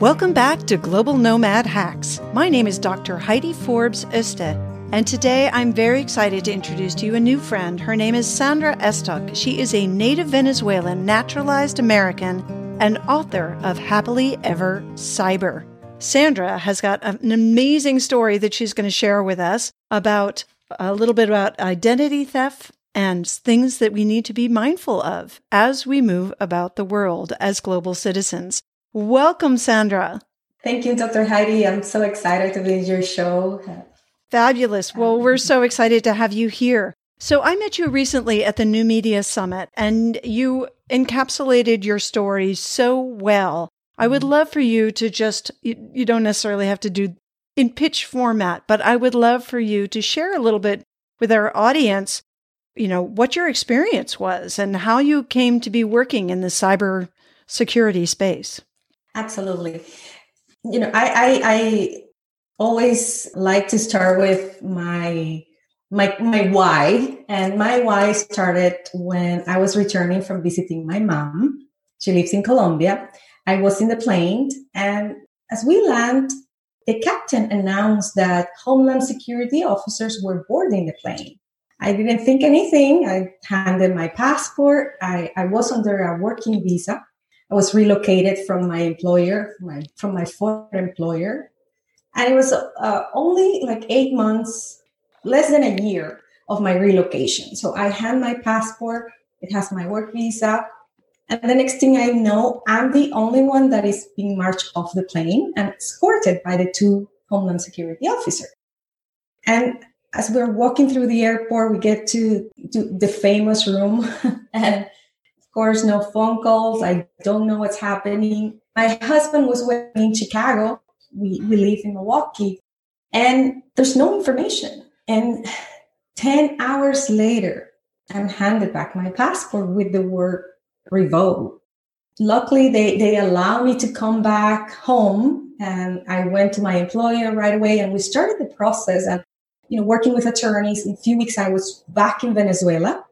Welcome back to Global Nomad Hacks. My name is Dr. Heidi Forbes Oeste, and today I'm very excited to introduce to you a new friend. Her name is Sandra Estok. She is a native Venezuelan, naturalized American, and author of Happily Ever Cyber. Sandra has got an amazing story that she's going to share with us about a little bit about identity theft and things that we need to be mindful of as we move about the world as global citizens. Welcome, Sandra. Thank you, Dr. Heidi. I'm so excited to be in your show. Fabulous. Well, we're so excited to have you here. So, I met you recently at the New Media Summit, and you encapsulated your story so well. I would mm-hmm. love for you to just, you, you don't necessarily have to do in pitch format, but I would love for you to share a little bit with our audience, you know, what your experience was and how you came to be working in the cyber security space. Absolutely. You know, I, I, I always like to start with my my my why and my why started when i was returning from visiting my mom she lives in colombia i was in the plane and as we land the captain announced that Homeland Security officers were boarding the plane. I didn't think anything. I handed my passport. I, I was under a working visa. I was relocated from my employer, from my, from my former employer. And it was uh, only like eight months, less than a year of my relocation. So I hand my passport. It has my work visa. And the next thing I know, I'm the only one that is being marched off the plane and escorted by the two Homeland Security officers. And as we're walking through the airport, we get to, to the famous room. and course, no phone calls. I don't know what's happening. My husband was with me in Chicago. We, we live in Milwaukee. And there's no information. And 10 hours later, I'm handed back my passport with the word revoke. Luckily, they, they allow me to come back home and I went to my employer right away and we started the process and, you know, working with attorneys. In a few weeks, I was back in Venezuela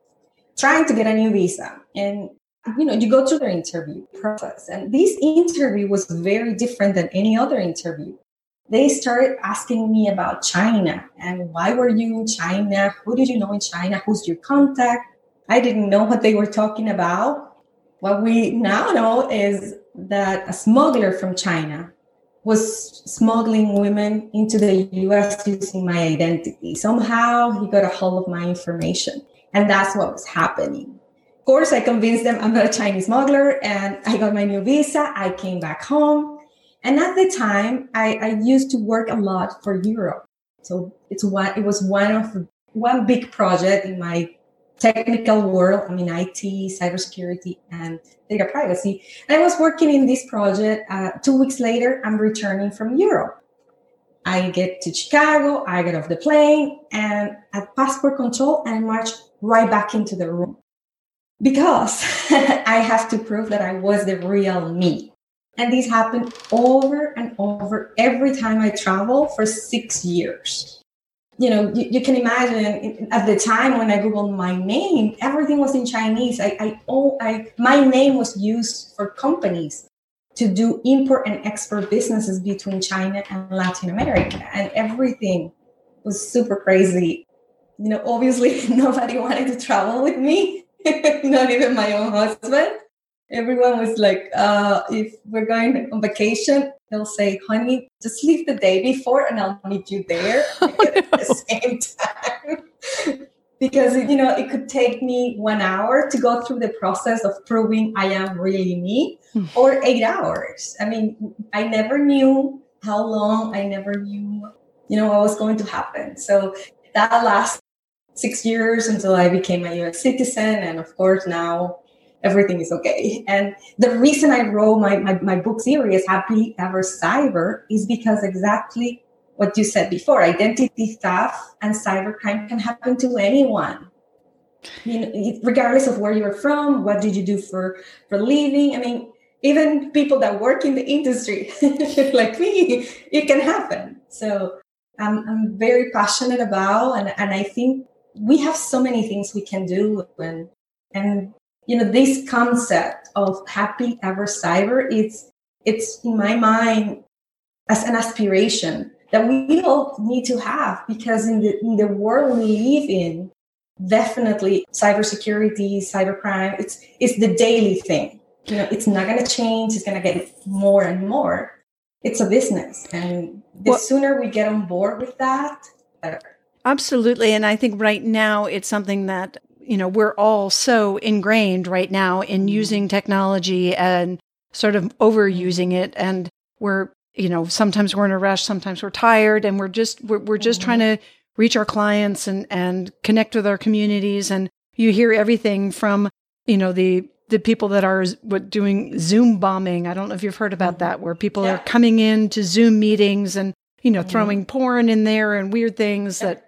trying to get a new visa. And, you know, you go through the interview process and this interview was very different than any other interview. They started asking me about China and why were you in China? Who did you know in China? Who's your contact? I didn't know what they were talking about. What we now know is that a smuggler from China was smuggling women into the US using my identity. Somehow he got a hold of my information. And that's what was happening. Of course, I convinced them I'm not a Chinese smuggler and I got my new visa. I came back home. And at the time, I, I used to work a lot for Europe. So it's one, it was one of one big project in my technical world. I mean, IT, cybersecurity, and data privacy. And I was working in this project. Uh, two weeks later, I'm returning from Europe. I get to Chicago, I get off the plane, and at passport control, and I march right back into the room because I have to prove that I was the real me. And this happened over and over every time I travel for six years you know, you, you, can imagine at the time when I googled my name, everything was in Chinese. I, I, oh, I, my name was used for companies to do import and export businesses between China and Latin America, and everything was super crazy. You know, obviously nobody wanted to travel with me, not even my own husband. Everyone was like, uh, if we're going on vacation, he'll say, honey, just leave the day before and I'll meet you there at the same time. because, you know, it could take me one hour to go through the process of proving I am really me hmm. or eight hours. I mean, I never knew how long, I never knew, you know, what was going to happen. So that last six years until I became a US citizen. And of course, now everything is okay. And the reason I wrote my, my, my book series, Happy Ever Cyber, is because exactly what you said before identity theft and cybercrime can happen to anyone. You know, regardless of where you're from, what did you do for, for living? I mean, even people that work in the industry, like me, it can happen. So I'm, I'm very passionate about, and, and I think we have so many things we can do and and you know, this concept of happy ever cyber, it's, it's in my mind as an aspiration that we all need to have because in the in the world we live in, definitely cybersecurity, cybercrime, it's it's the daily thing. You know, it's not gonna change, it's gonna get more and more. It's a business. And the well, sooner we get on board with that, better. Absolutely. And I think right now it's something that, you know, we're all so ingrained right now in mm-hmm. using technology and sort of overusing it. And we're, you know, sometimes we're in a rush, sometimes we're tired, and we're just, we're, we're just mm-hmm. trying to reach our clients and, and connect with our communities. And you hear everything from, you know, the, the people that are doing Zoom bombing. I don't know if you've heard about mm-hmm. that, where people yeah. are coming in to Zoom meetings and, you know, mm-hmm. throwing porn in there and weird things that,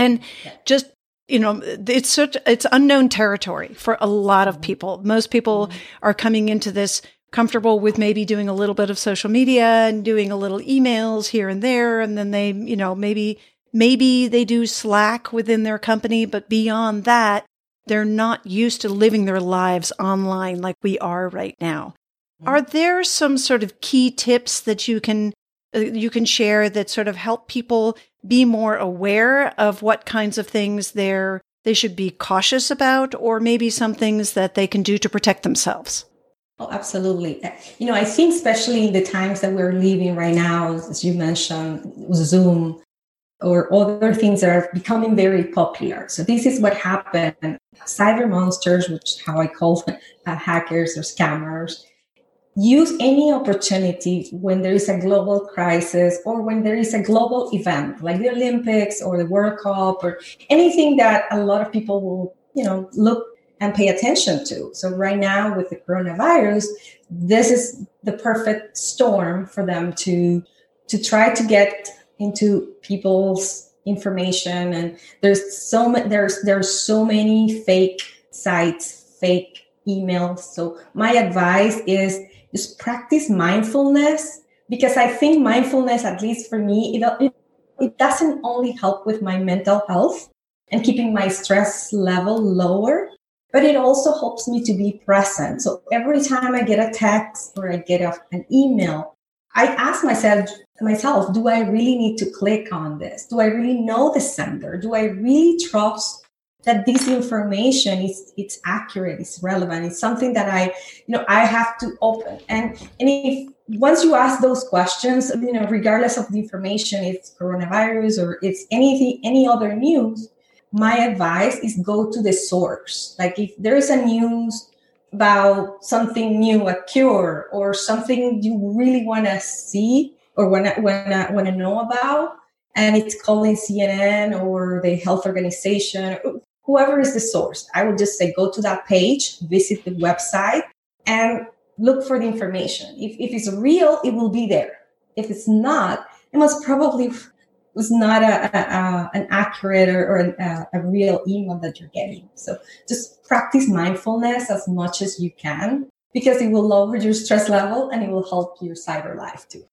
and just, you know, it's such, it's unknown territory for a lot of mm-hmm. people. Most people mm-hmm. are coming into this comfortable with maybe doing a little bit of social media and doing a little emails here and there. And then they, you know, maybe, maybe they do Slack within their company, but beyond that, they're not used to living their lives online like we are right now. Mm-hmm. Are there some sort of key tips that you can you can share that sort of help people be more aware of what kinds of things they're they should be cautious about or maybe some things that they can do to protect themselves? Oh, absolutely. You know, I think especially in the times that we're living right now, as you mentioned, Zoom or other things that are becoming very popular. So this is what happened. Cyber monsters, which is how I call them, uh, hackers or scammers, use any opportunity when there is a global crisis or when there is a global event like the Olympics or the World Cup or anything that a lot of people will, you know, look and pay attention to. So right now with the coronavirus, this is the perfect storm for them to to try to get into people's information and there's so there's there's so many fake sites, fake emails. So my advice is just practice mindfulness because I think mindfulness, at least for me, it, it, doesn't only help with my mental health and keeping my stress level lower, but it also helps me to be present. So every time I get a text or I get a, an email, I ask myself, myself, do I really need to click on this? Do I really know the sender? Do I really trust that this information is it's accurate, it's relevant, it's something that I, you know, I have to open. And and if once you ask those questions, you know, regardless of the information, it's coronavirus or it's anything, any other news, my advice is go to the source. Like if there is a news about something new, a cure, or something you really want to see or want to want to know about, and it's calling CNN or the health organization, whoever is the source, I would just say go to that page, visit the website, and look for the information. If, if it's real, it will be there. If it's not, it must probably was not a, a, a an accurate or, or a, a real email that you're getting. So just practice mindfulness as much as you can because it will lower your stress level and it will help your cyber life too.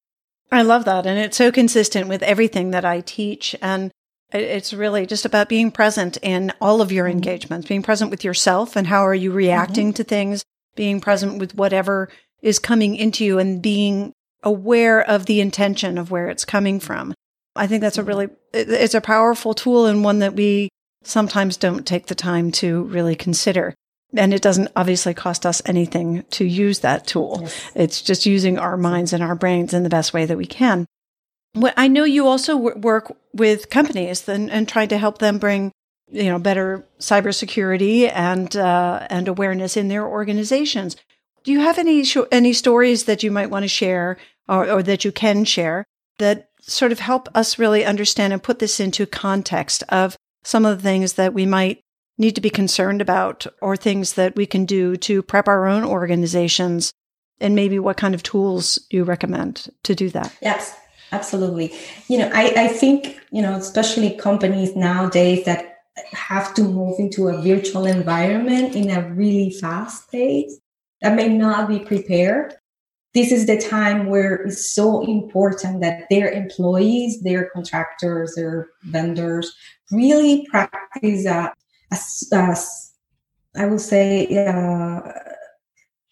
I love that. And it's so consistent with everything that I teach. And it's really just about being present in all of your mm-hmm. engagements, being present with yourself and how are you reacting mm-hmm. to things, being present with whatever is coming into you and being aware of the intention of where it's coming from. I think that's a really, it's a powerful tool and one that we sometimes don't take the time to really consider. And it doesn't obviously cost us anything to use that tool. Yes. It's just using our minds and our brains in the best way that we can. I know you also work with companies and, and trying to help them bring, you know, better cybersecurity and uh, and awareness in their organizations. Do you have any sh- any stories that you might want to share or, or that you can share that sort of help us really understand and put this into context of some of the things that we might need to be concerned about or things that we can do to prep our own organizations and maybe what kind of tools you recommend to do that yes absolutely. You know i, I think you know especially companies nowadays that have to move into a virtual environment in a really fast pace that may not be prepared this is the time where it's so important that their employees, their contractors, their vendors really practice uh, I will say, uh,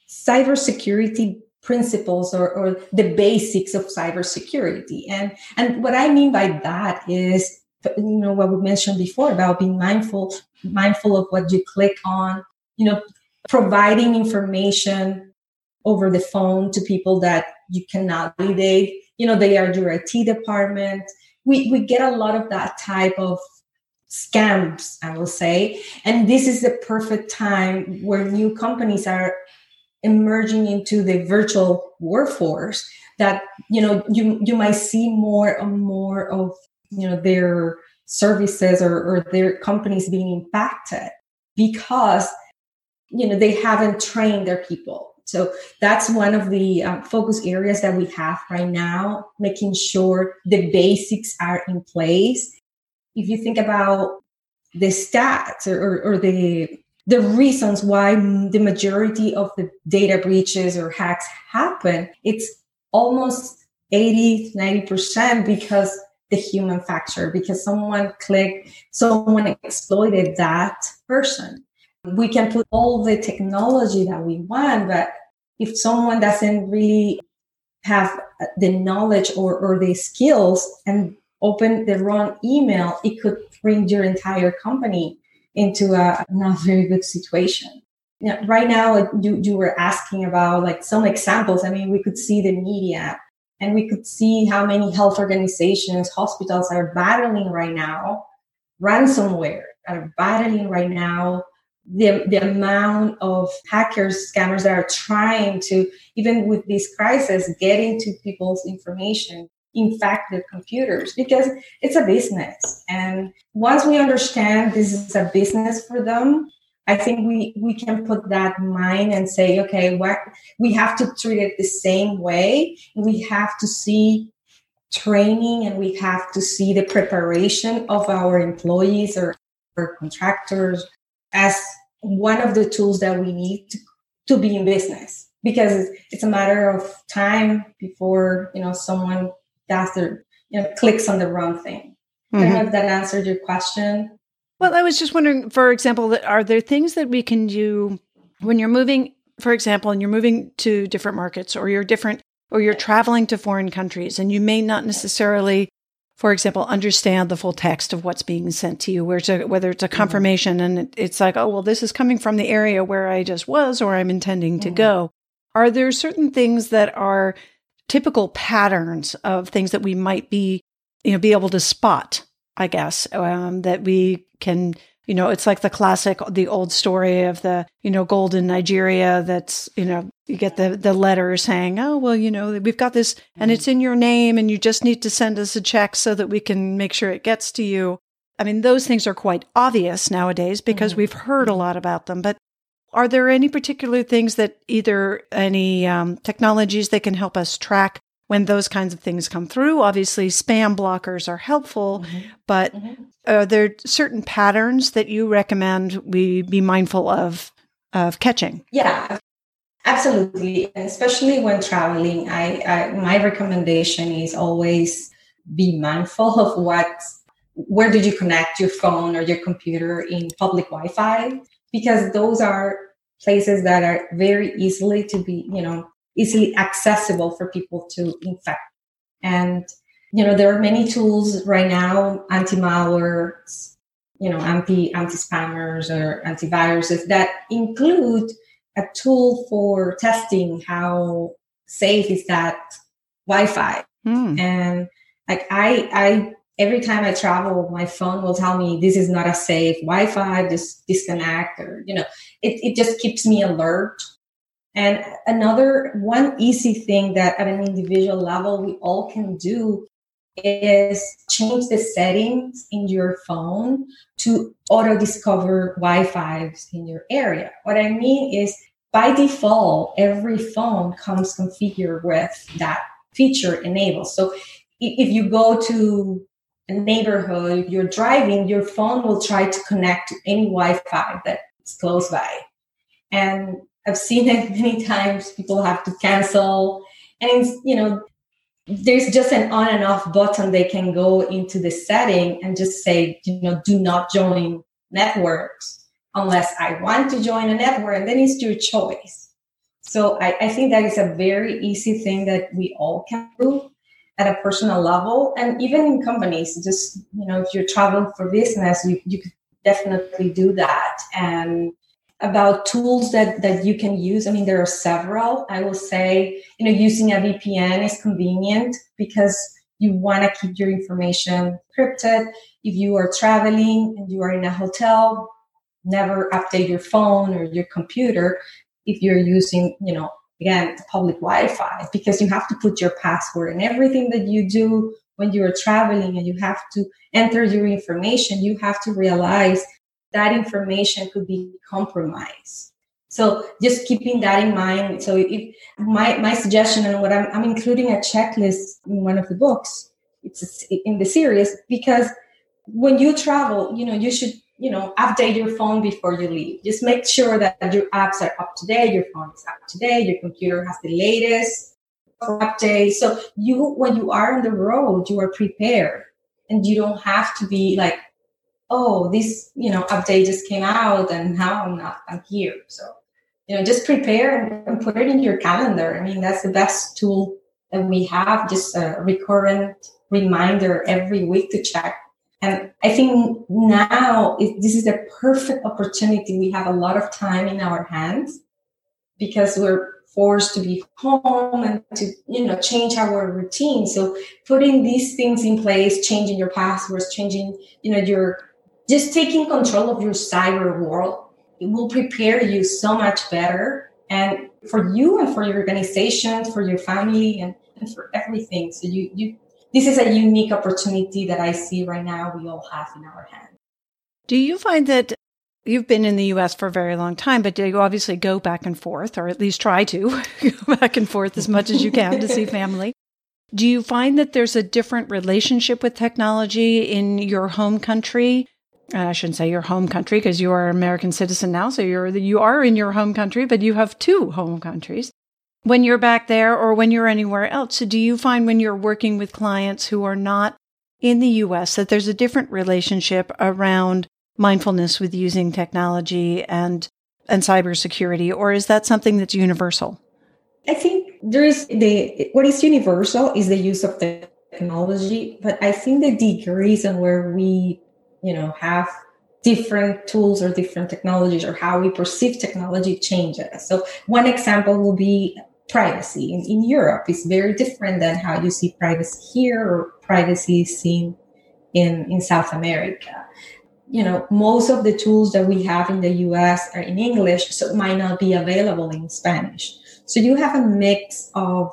cybersecurity principles or, or the basics of cybersecurity. And and what I mean by that is you know what we mentioned before about being mindful mindful of what you click on, you know, providing information over the phone to people that you cannot validate. You know, they are your IT department. We we get a lot of that type of scams, I will say. And this is the perfect time where new companies are emerging into the virtual workforce that you know you you might see more and more of you know their services or, or their companies being impacted because you know they haven't trained their people. So that's one of the um, focus areas that we have right now making sure the basics are in place. If you think about the stats or, or, or the the reasons why the majority of the data breaches or hacks happen, it's almost 80, 90% because the human factor, because someone clicked, someone exploited that person. We can put all the technology that we want, but if someone doesn't really have uh, the knowledge or, or the skills and open the wrong email, it could bring your entire company into a not very good situation. Know, right now, you, you were asking about like some examples. I mean, we could see the media and we could see how many health organizations, hospitals are battling right now, ransomware are battling right now. The, the amount of hackers, scammers that are trying to, even with this crisis, get into people's information infect their computers because it's a business. And once we understand this is a business for them, I think we, we can put that in mind and say, okay, what we have to treat it the same way. We have to see training and we have to see the preparation of our employees or, or contractors as one of the tools that we need to, to be in business because it's a matter of time before you know someone that's the you know clicks on the wrong thing. Mm-hmm. I don't know mm-hmm. if that answered your question. Well, I was just wondering, for example, that are there things that we can do when you're moving, for example, and you're moving to different markets or you're different or you're traveling to foreign countries and you may not necessarily, for example, understand the full text of what's being sent to you, whether it's a mm-hmm. confirmation mm-hmm. and it's like, oh, well, this is coming from the area where I just was or I'm intending to mm-hmm. go. Are there certain things that are typical patterns of things that we might be, you know, be able to spot, I guess, um, that we can, you know, it's like the classic, the old story of the, you know, gold in Nigeria that's, you know, you get the, the letter saying, oh, well, you know, we've got this and it's in your name and you just need to send us a check so that we can make sure it gets to you. I mean, those things are quite obvious nowadays because mm-hmm. we've heard a lot about them. But are there any particular things that either any um, technologies that can help us track when those kinds of things come through? Obviously, spam blockers are helpful, mm-hmm. but mm-hmm. are there certain patterns that you recommend we be mindful of of catching? Yeah, absolutely. And especially when traveling, I, I my recommendation is always be mindful of what where did you connect your phone or your computer in public Wi-Fi because those are places that are very easily to be, you know, easily accessible for people to infect. And, you know, there are many tools right now, anti-malware, you know, anti anti-spammers or antiviruses that include a tool for testing how safe is that Wi-Fi. Mm. And like I I every time I travel, my phone will tell me this is not a safe Wi-Fi, just disconnect or, you know, it, it just keeps me alert. And another one easy thing that at an individual level we all can do is change the settings in your phone to auto discover Wi-Fi's in your area. What I mean is by default, every phone comes configured with that feature enabled. So if you go to neighborhood, you're driving, your phone will try to connect to any Wi-Fi that's close by. And I've seen it many times. People have to cancel, and you know, there's just an on and off button. They can go into the setting and just say, you know, do not join networks unless I want to join a network, and then it's your choice. So I, I think that is a very easy thing that we all can do at a personal level. And even in companies just you know if you're traveling for business you, you could definitely do that. And about tools that that you can use i mean there are several. I will say you know using a vpn is convenient because you want to keep your information encrypted. If you are traveling and you are in a hotel never update your phone or your computer if you're using you know again public wi-fi because you have to put your password and everything that you do when you're traveling and you have to enter your information. You have to realize that information could be compromised. So just keeping that in mind. So if my my suggestion and what i'm, I'm including a checklist in one of the books it's in the series because when you travel you know you should you know, update your phone before you leave. Just make sure that your apps are up to date, your phone is up to date, your computer has the latest update. So you, when you are on the road, you are prepared and you don't have to be like, oh, this, you know, update just came out and now I'm not, I'm here. So, you know, just prepare and put it in your calendar. I mean, that's the best tool that we have, just a recurrent reminder every week to check and I think now this is the perfect opportunity. We have a lot of time in our hands because we're forced to be home and to you know change our routine. So putting these things in place, changing your passwords, changing you know your just taking control of your cyber world, it will prepare you so much better and for you and for your organization, for your family and, and for everything. So you you this is a unique opportunity that I see right now we all have in our hands. Do you find that you've been in the US for a very long time, but do you obviously go back and forth, or at least try to go back and forth as much as you can to see family? Do you find that there's a different relationship with technology in your home country? Uh, I shouldn't say your home country because you are an American citizen now, so you're you are in your home country, but you have two home countries when you're back there or when you're anywhere else. So do you find when you're working with clients who are not in the US that there's a different relationship around mindfulness with using technology and and cybersecurity, or is that something that's universal? I think there is the what is universal is the use of technology, but I think the degrees and where we, you know, have different tools or different technologies or how we perceive technology changes. So one example will be privacy in, in Europe is very different than how you see privacy here or privacy seen in, in South America. You know, most of the tools that we have in the US are in English, so it might not be available in Spanish. So you have a mix of,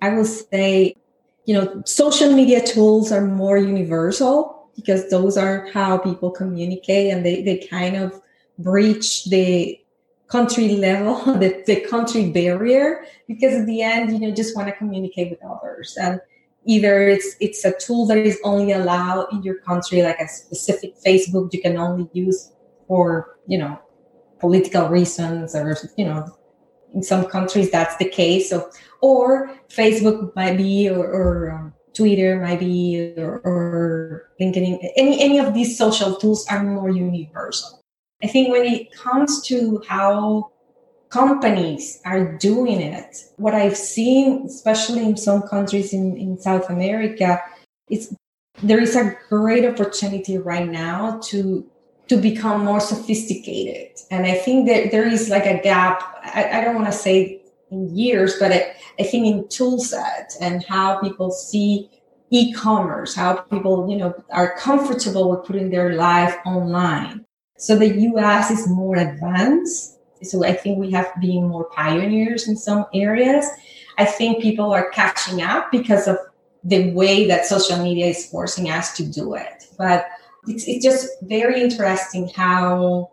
I will say, you know, social media tools are more universal because those are how people communicate and they, they kind of breach the country level, the, the country barrier, because at the end, you know, just want to communicate with others. And either it's it's a tool that is only allowed in your country, like a specific Facebook you can only use for, you know, political reasons or, you know, in some countries that's the case. So, or Facebook might be, or, or um, Twitter might be, or, or LinkedIn. Any any of these social tools are more universal. I think when it comes to how companies are doing it, what I've seen, especially in some countries in, in South America, is there is a great opportunity right now to to become more sophisticated. And I think that there is like a gap. I, I don't want to say in years, but I, I think in tool set and how people see e-commerce, how people, you know, are comfortable with putting their life online. So the US is more advanced. So I think we have been more pioneers in some areas. I think people are catching up because of the way that social media is forcing us to do it. But it's, it's just very interesting how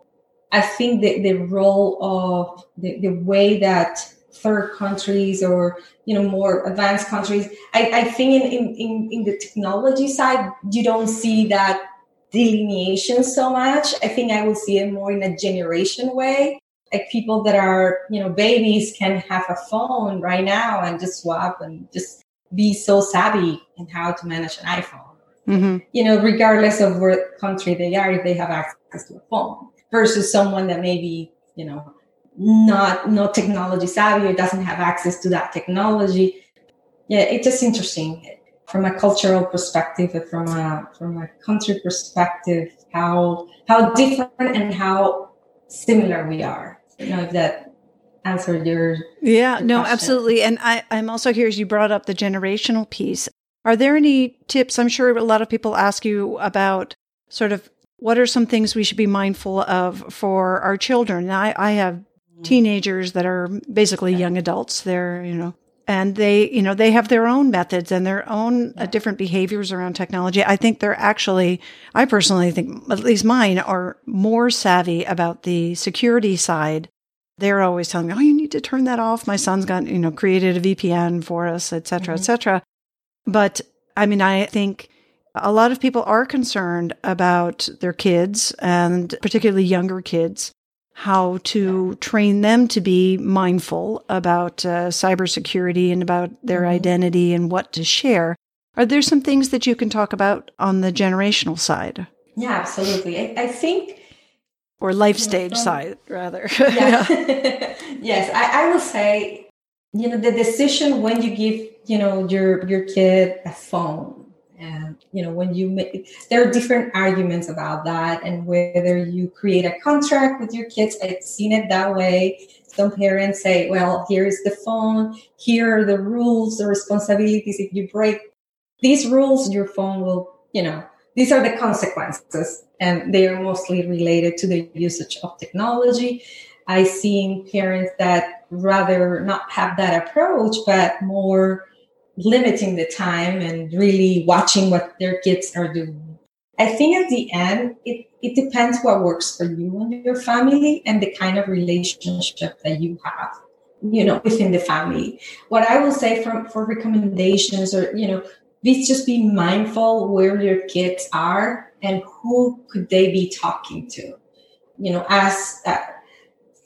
I think the, the role of the, the way that third countries or you know more advanced countries I, I think in, in, in the technology side you don't see that delineation so much. I think I will see it more in a generation way. Like people that are, you know, babies can have a phone right now and just swap and just be so savvy in how to manage an iPhone. Mm-hmm. You know, regardless of what country they are, if they have access to a phone versus someone that maybe, you know, not not technology savvy or doesn't have access to that technology. Yeah, it's just interesting from a cultural perspective, from a from a country perspective, how how different and how similar we are. You know if that answered your yeah your no question. absolutely. And I, i'm also here as you brought up the generational piece. Are there any tips? I'm sure a lot of people ask you about sort of what are some things we should be mindful of for our children. And i, I have mm. teenagers that are basically young adults. They're you know and they you know they have their own methods and their own uh, different behaviors around technology. I think they're actually i personally think at least mine are more savvy about the security side. They're always telling me oh you need to turn that off. My son's got you know created a vpn for us et cetera et cetera. But i mean i think a lot of people are concerned about their kids and particularly younger kids how to train them to be mindful about uh, cybersecurity and about their Mhm. identity and what to share. Are there some things that you can talk about on the generational side Yeah, absolutely. I, I think or life stage from- side, rather? yeah. yes, I, I will say, you know, the decision when you give, you know, your your kid a phone, and you know, when you make, there are different arguments about that, and whether you create a contract with your kids. I've seen it that way. Some parents say, "Well, here is the phone. Here are the rules, the responsibilities. If you break these rules, your phone will, you know." These are the consequences, and they are mostly related to the usage of technology. i've seen parents that rather not have that approach, but more limiting the time and really watching what their kids are doing. I think at the end, it, it depends what works for you and your family and the kind of relationship that you have, you know, within the family. What I will say from for recommendations or, you know, please just be mindful where your kids are and who could they be talking to. You know, as uh,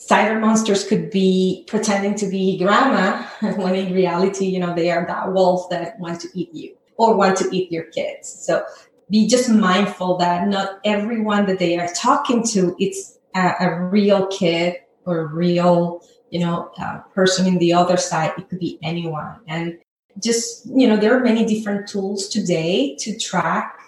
cyber monsters could be pretending to be grandma when in reality, you know, they are that wolf that want to eat you or want to eat your kids. So be just mindful that not everyone that they are talking to, it's a, a real kid or a real, you know, uh, person in the other side. It could be anyone. And just, you know, there are many different tools today to track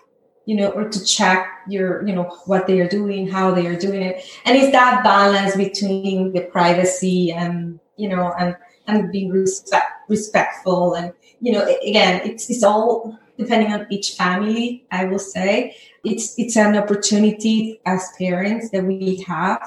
you know, or to check your, you know, what they are doing, how they are doing it. And it's that balance between the privacy and, you know, and, and being respect, respectful. And, you know, again, it's, it's all depending on each family, I will say. It's, it's an opportunity as parents that we have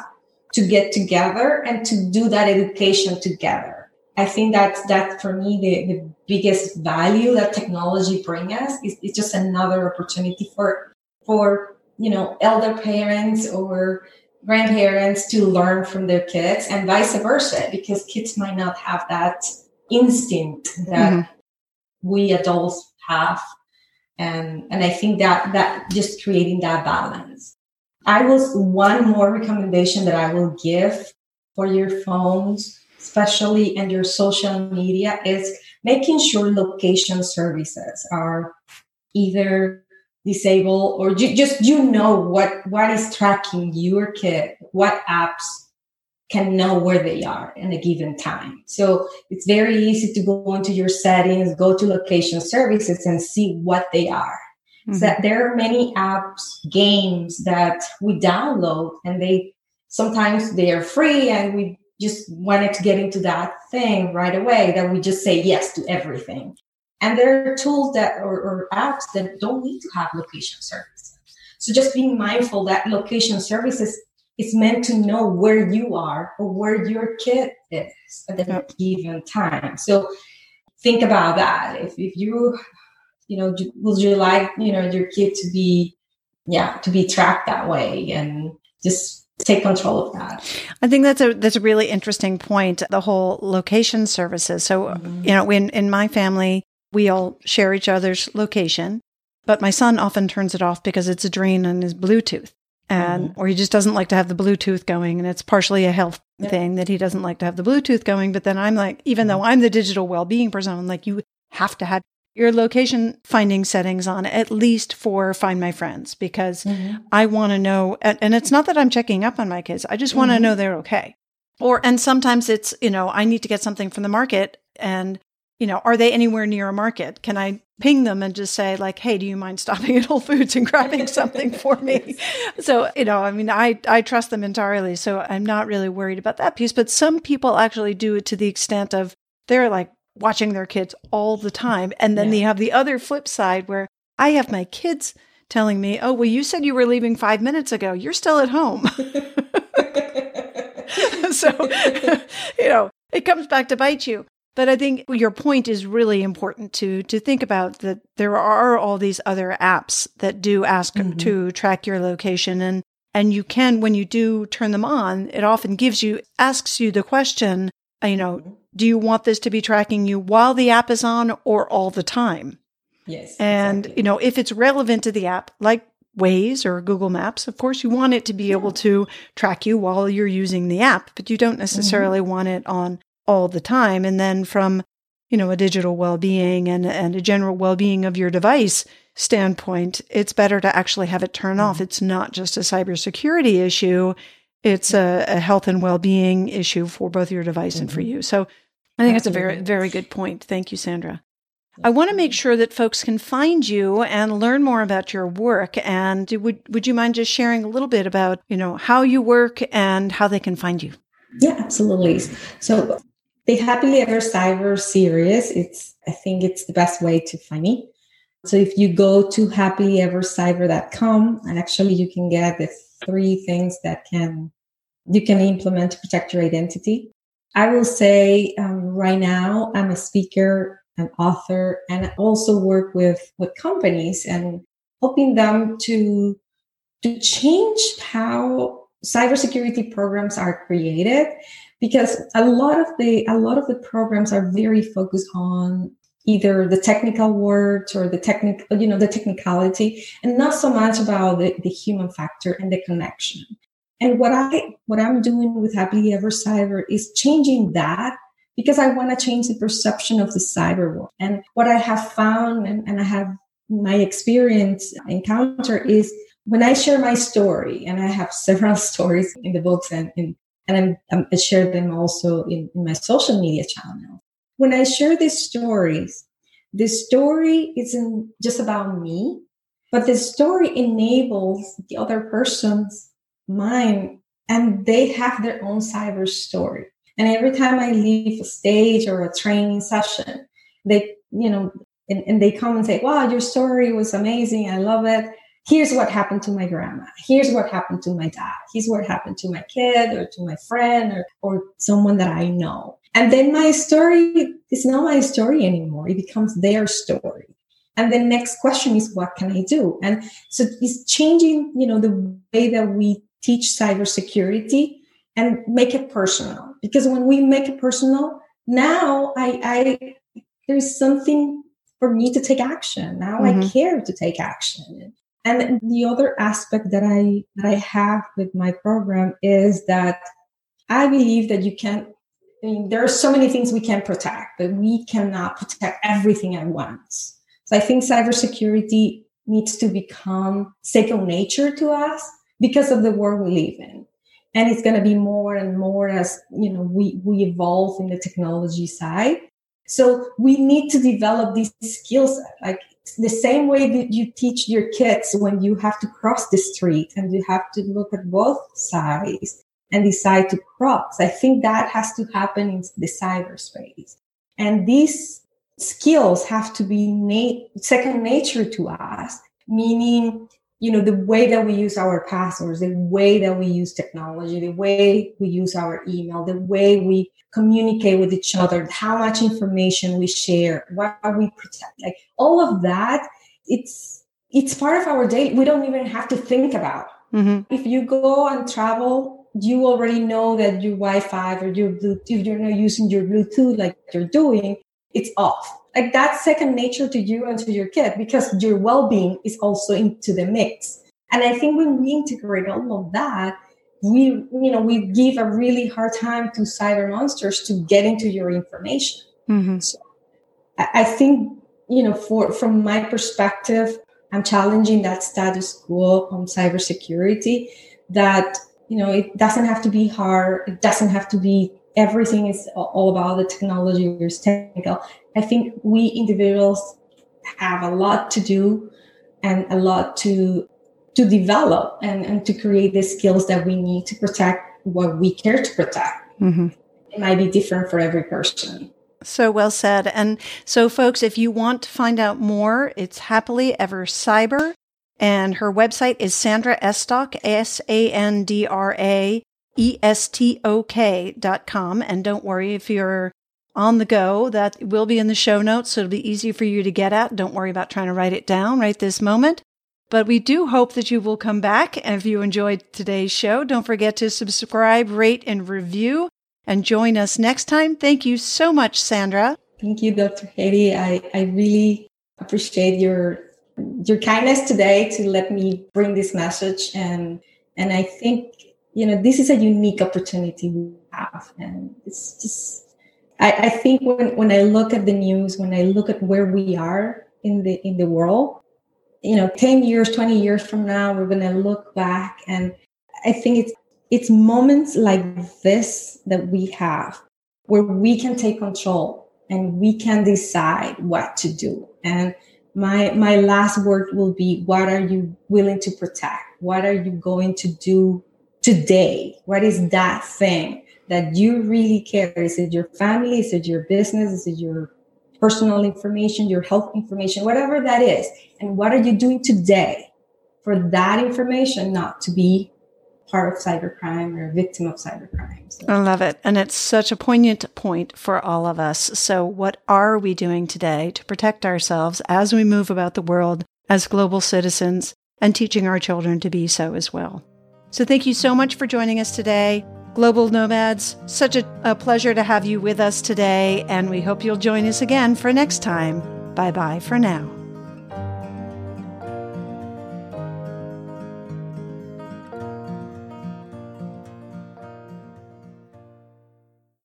to get together and to do that education together. I think that's that for me the, the biggest value that technology brings us is it's just another opportunity for for you know elder parents or grandparents to learn from their kids and vice versa because kids might not have that instinct that Mhm. we adults have and and I think that that just creating that balance. I was one more recommendation that I will give for your phones especially in your social media, is making sure location services are either disabled or ju- just you know what what is tracking your kid, what apps can know where they are in a given time. So it's very easy to go into your settings, go to location services and see what they are. Mhm. So there are many apps, games that we download and they sometimes they are free and we just wanted to get into that thing right away that we just say yes to everything. And there are tools that or, or apps that don't need to have location services. So just being mindful that location services is meant to know where you are or where your kid is at the given time. So think about that. If, if you, you know, would you like, you know, your kid to be, yeah, to be tracked that way and just take control of that. I think that's a that's a really interesting point. The whole location services. So Mhm. you know, in in my family, we all share each other's location, but my son often turns it off because it's a drain on his Bluetooth, and or he just doesn't like to have the Bluetooth going, and it's partially a health Yep. thing that he doesn't like to have the Bluetooth going. But then I'm like, even though I'm the digital well being person, I'm like, you have to have your location finding settings on at least for Find My Friends because I want to know, and, it's not that I'm checking up on my kids. I just want to Mhm. know they're okay. Or, and sometimes it's, you know, I need to get something from the market and, you know, are they anywhere near a market? Can I ping them and just say like, Hey, do you mind stopping at Whole Foods and grabbing something for me? so, you know, I mean, I, I trust them entirely. So I'm not really worried about that piece, but some people actually do it to the extent of they're like watching their kids all the time. And then yeah. they have the other flip side where I have my kids telling me, Oh, well, you said you were leaving five minutes ago. You're still at home. so, you know, it comes back to bite you. But I think your point is really important to to think about that there are all these other apps that do ask mm-hmm. to track your location and and you can when you do turn them on, it often gives you asks you the question, you know. Do you want this to be tracking you while the app is on or all the time? Yes. And exactly. you know, if it's relevant to the app, like Waze or Google Maps, of course, you want it to be able to track you while you're using the app, but you don't mm-hmm. necessarily mm-hmm. want it on all the time. And then from, you know, a digital well-being and, and a general well-being of your device standpoint, it's better to actually have it turn mm-hmm. off. It's not just a cybersecurity issue. It's a, a health and well-being issue for both your device mm-hmm. and for mm-hmm. you. So I think that's a very, very good point. Thank you, Sandra. I want to make sure that folks can find you and learn more about your work. And would would you mind just sharing a little bit about you know how you work and how they can find you? Yeah, absolutely. So the Happily Ever Cyber series, it's I think it's the best way to find me. So if you go to happilyevercyber.com, and actually you can get the three things that can you can implement to protect your identity. I will say um, right now I'm a speaker an author, and I also work with with companies and helping them to to change how cybersecurity programs are created because a lot of the a lot of the programs are very focused on either the technical words or the technical you know the technicality and not so much about the, the human factor and the connection and what i what i'm doing with happily ever cyber is changing that because I want to change the perception of the cyber world. And what I have found and, and I have my experience encounter is when I share my story, and I have several stories in the books and in, and I'm, i share them also in, in my social media channel. When I share these stories, the story isn't just about me, but the story enables the other person's mind and they have their own cyber story. And every time I leave a stage or a training session, they, you know, and, and they come and say, wow, your story was amazing. I love it. Here's what happened to my grandma. Here's what happened to my dad. Here's what happened to my kid or to my friend or, or someone that I know. And then my story is not my story anymore. It becomes their story. And the next question is, what can I do? And so it's changing, you know, the way that we teach cybersecurity and make it personal. Because when we make it personal, now I, I there's something for me to take action. Now mm-hmm. I care to take action. And the other aspect that I that I have with my program is that I believe that you can I mean, there are so many things we can protect, but we cannot protect everything at once. So I think cybersecurity needs to become second nature to us because of the world we live in. And it's going to be more and more as you know we we evolve in the technology side. So we need to develop these skills like the same way that you teach your kids when you have to cross the street and you have to look at both sides and decide to cross. I think that has to happen in the cyberspace and these skills have to be na- second nature to us meaning you know the way that we use our passwords the way that we use technology the way we use our email the way we communicate with each other how much information we share what we protect like all of that it's it's part of our day. We don't even have to think about. Mm-hmm. if you go and travel you already know that your wi-fi or your bluetooth if you're not using your bluetooth like you're doing it's off. Like that's second nature to you and to your kid because your well-being is also into the mix. And i think when we integrate all of that we you know we give a really hard time to cyber monsters to get into your information. Mm-hmm. so I, think you know for from my perspective i'm challenging that status quo on cybersecurity that you know, it doesn't have to be hard. It doesn't have to be everything is all about the technology or technical. I think we individuals have a lot to do and a lot to to develop and, and to create the skills that we need to protect what we care to protect. Mm-hmm. It might be different for every person. So well said. And so, folks, if you want to find out more, it's Happily Ever Cyber. And her website is Sandra Estok, S A N D R A E S T O K dot com. And don't worry if you're on the go, that will be in the show notes. So it'll be easy for you to get at. Don't worry about trying to write it down right this moment. But we do hope that you will come back. And if you enjoyed today's show, don't forget to subscribe, rate, and review and join us next time. Thank you so much, Sandra. Thank you, Dr. Haiti. I, I really appreciate your your kindness today to let me bring this message and and I think you know this is a unique opportunity we have and it's just I, I think when when I look at the news, when I look at where we are in the in the world, you know, 10 years, 20 years from now, we're gonna look back and I think it's it's moments like this that we have where we can take control and we can decide what to do. And my my last word will be what are you willing to protect? What are you going to do today? What is that thing that you really care? Is it your family? Is it your business? Is it your personal information, your health information, whatever that is? And what are you doing today for that information not to be part of cybercrime or a victim of cybercrime. So. I love it. And it's such a poignant point for all of us. So, what are we doing today to protect ourselves as we move about the world as global citizens and teaching our children to be so as well? So, thank you so much for joining us today. Global Nomads, such a, a pleasure to have you with us today, and we hope you'll join us again for next time. Bye bye for now.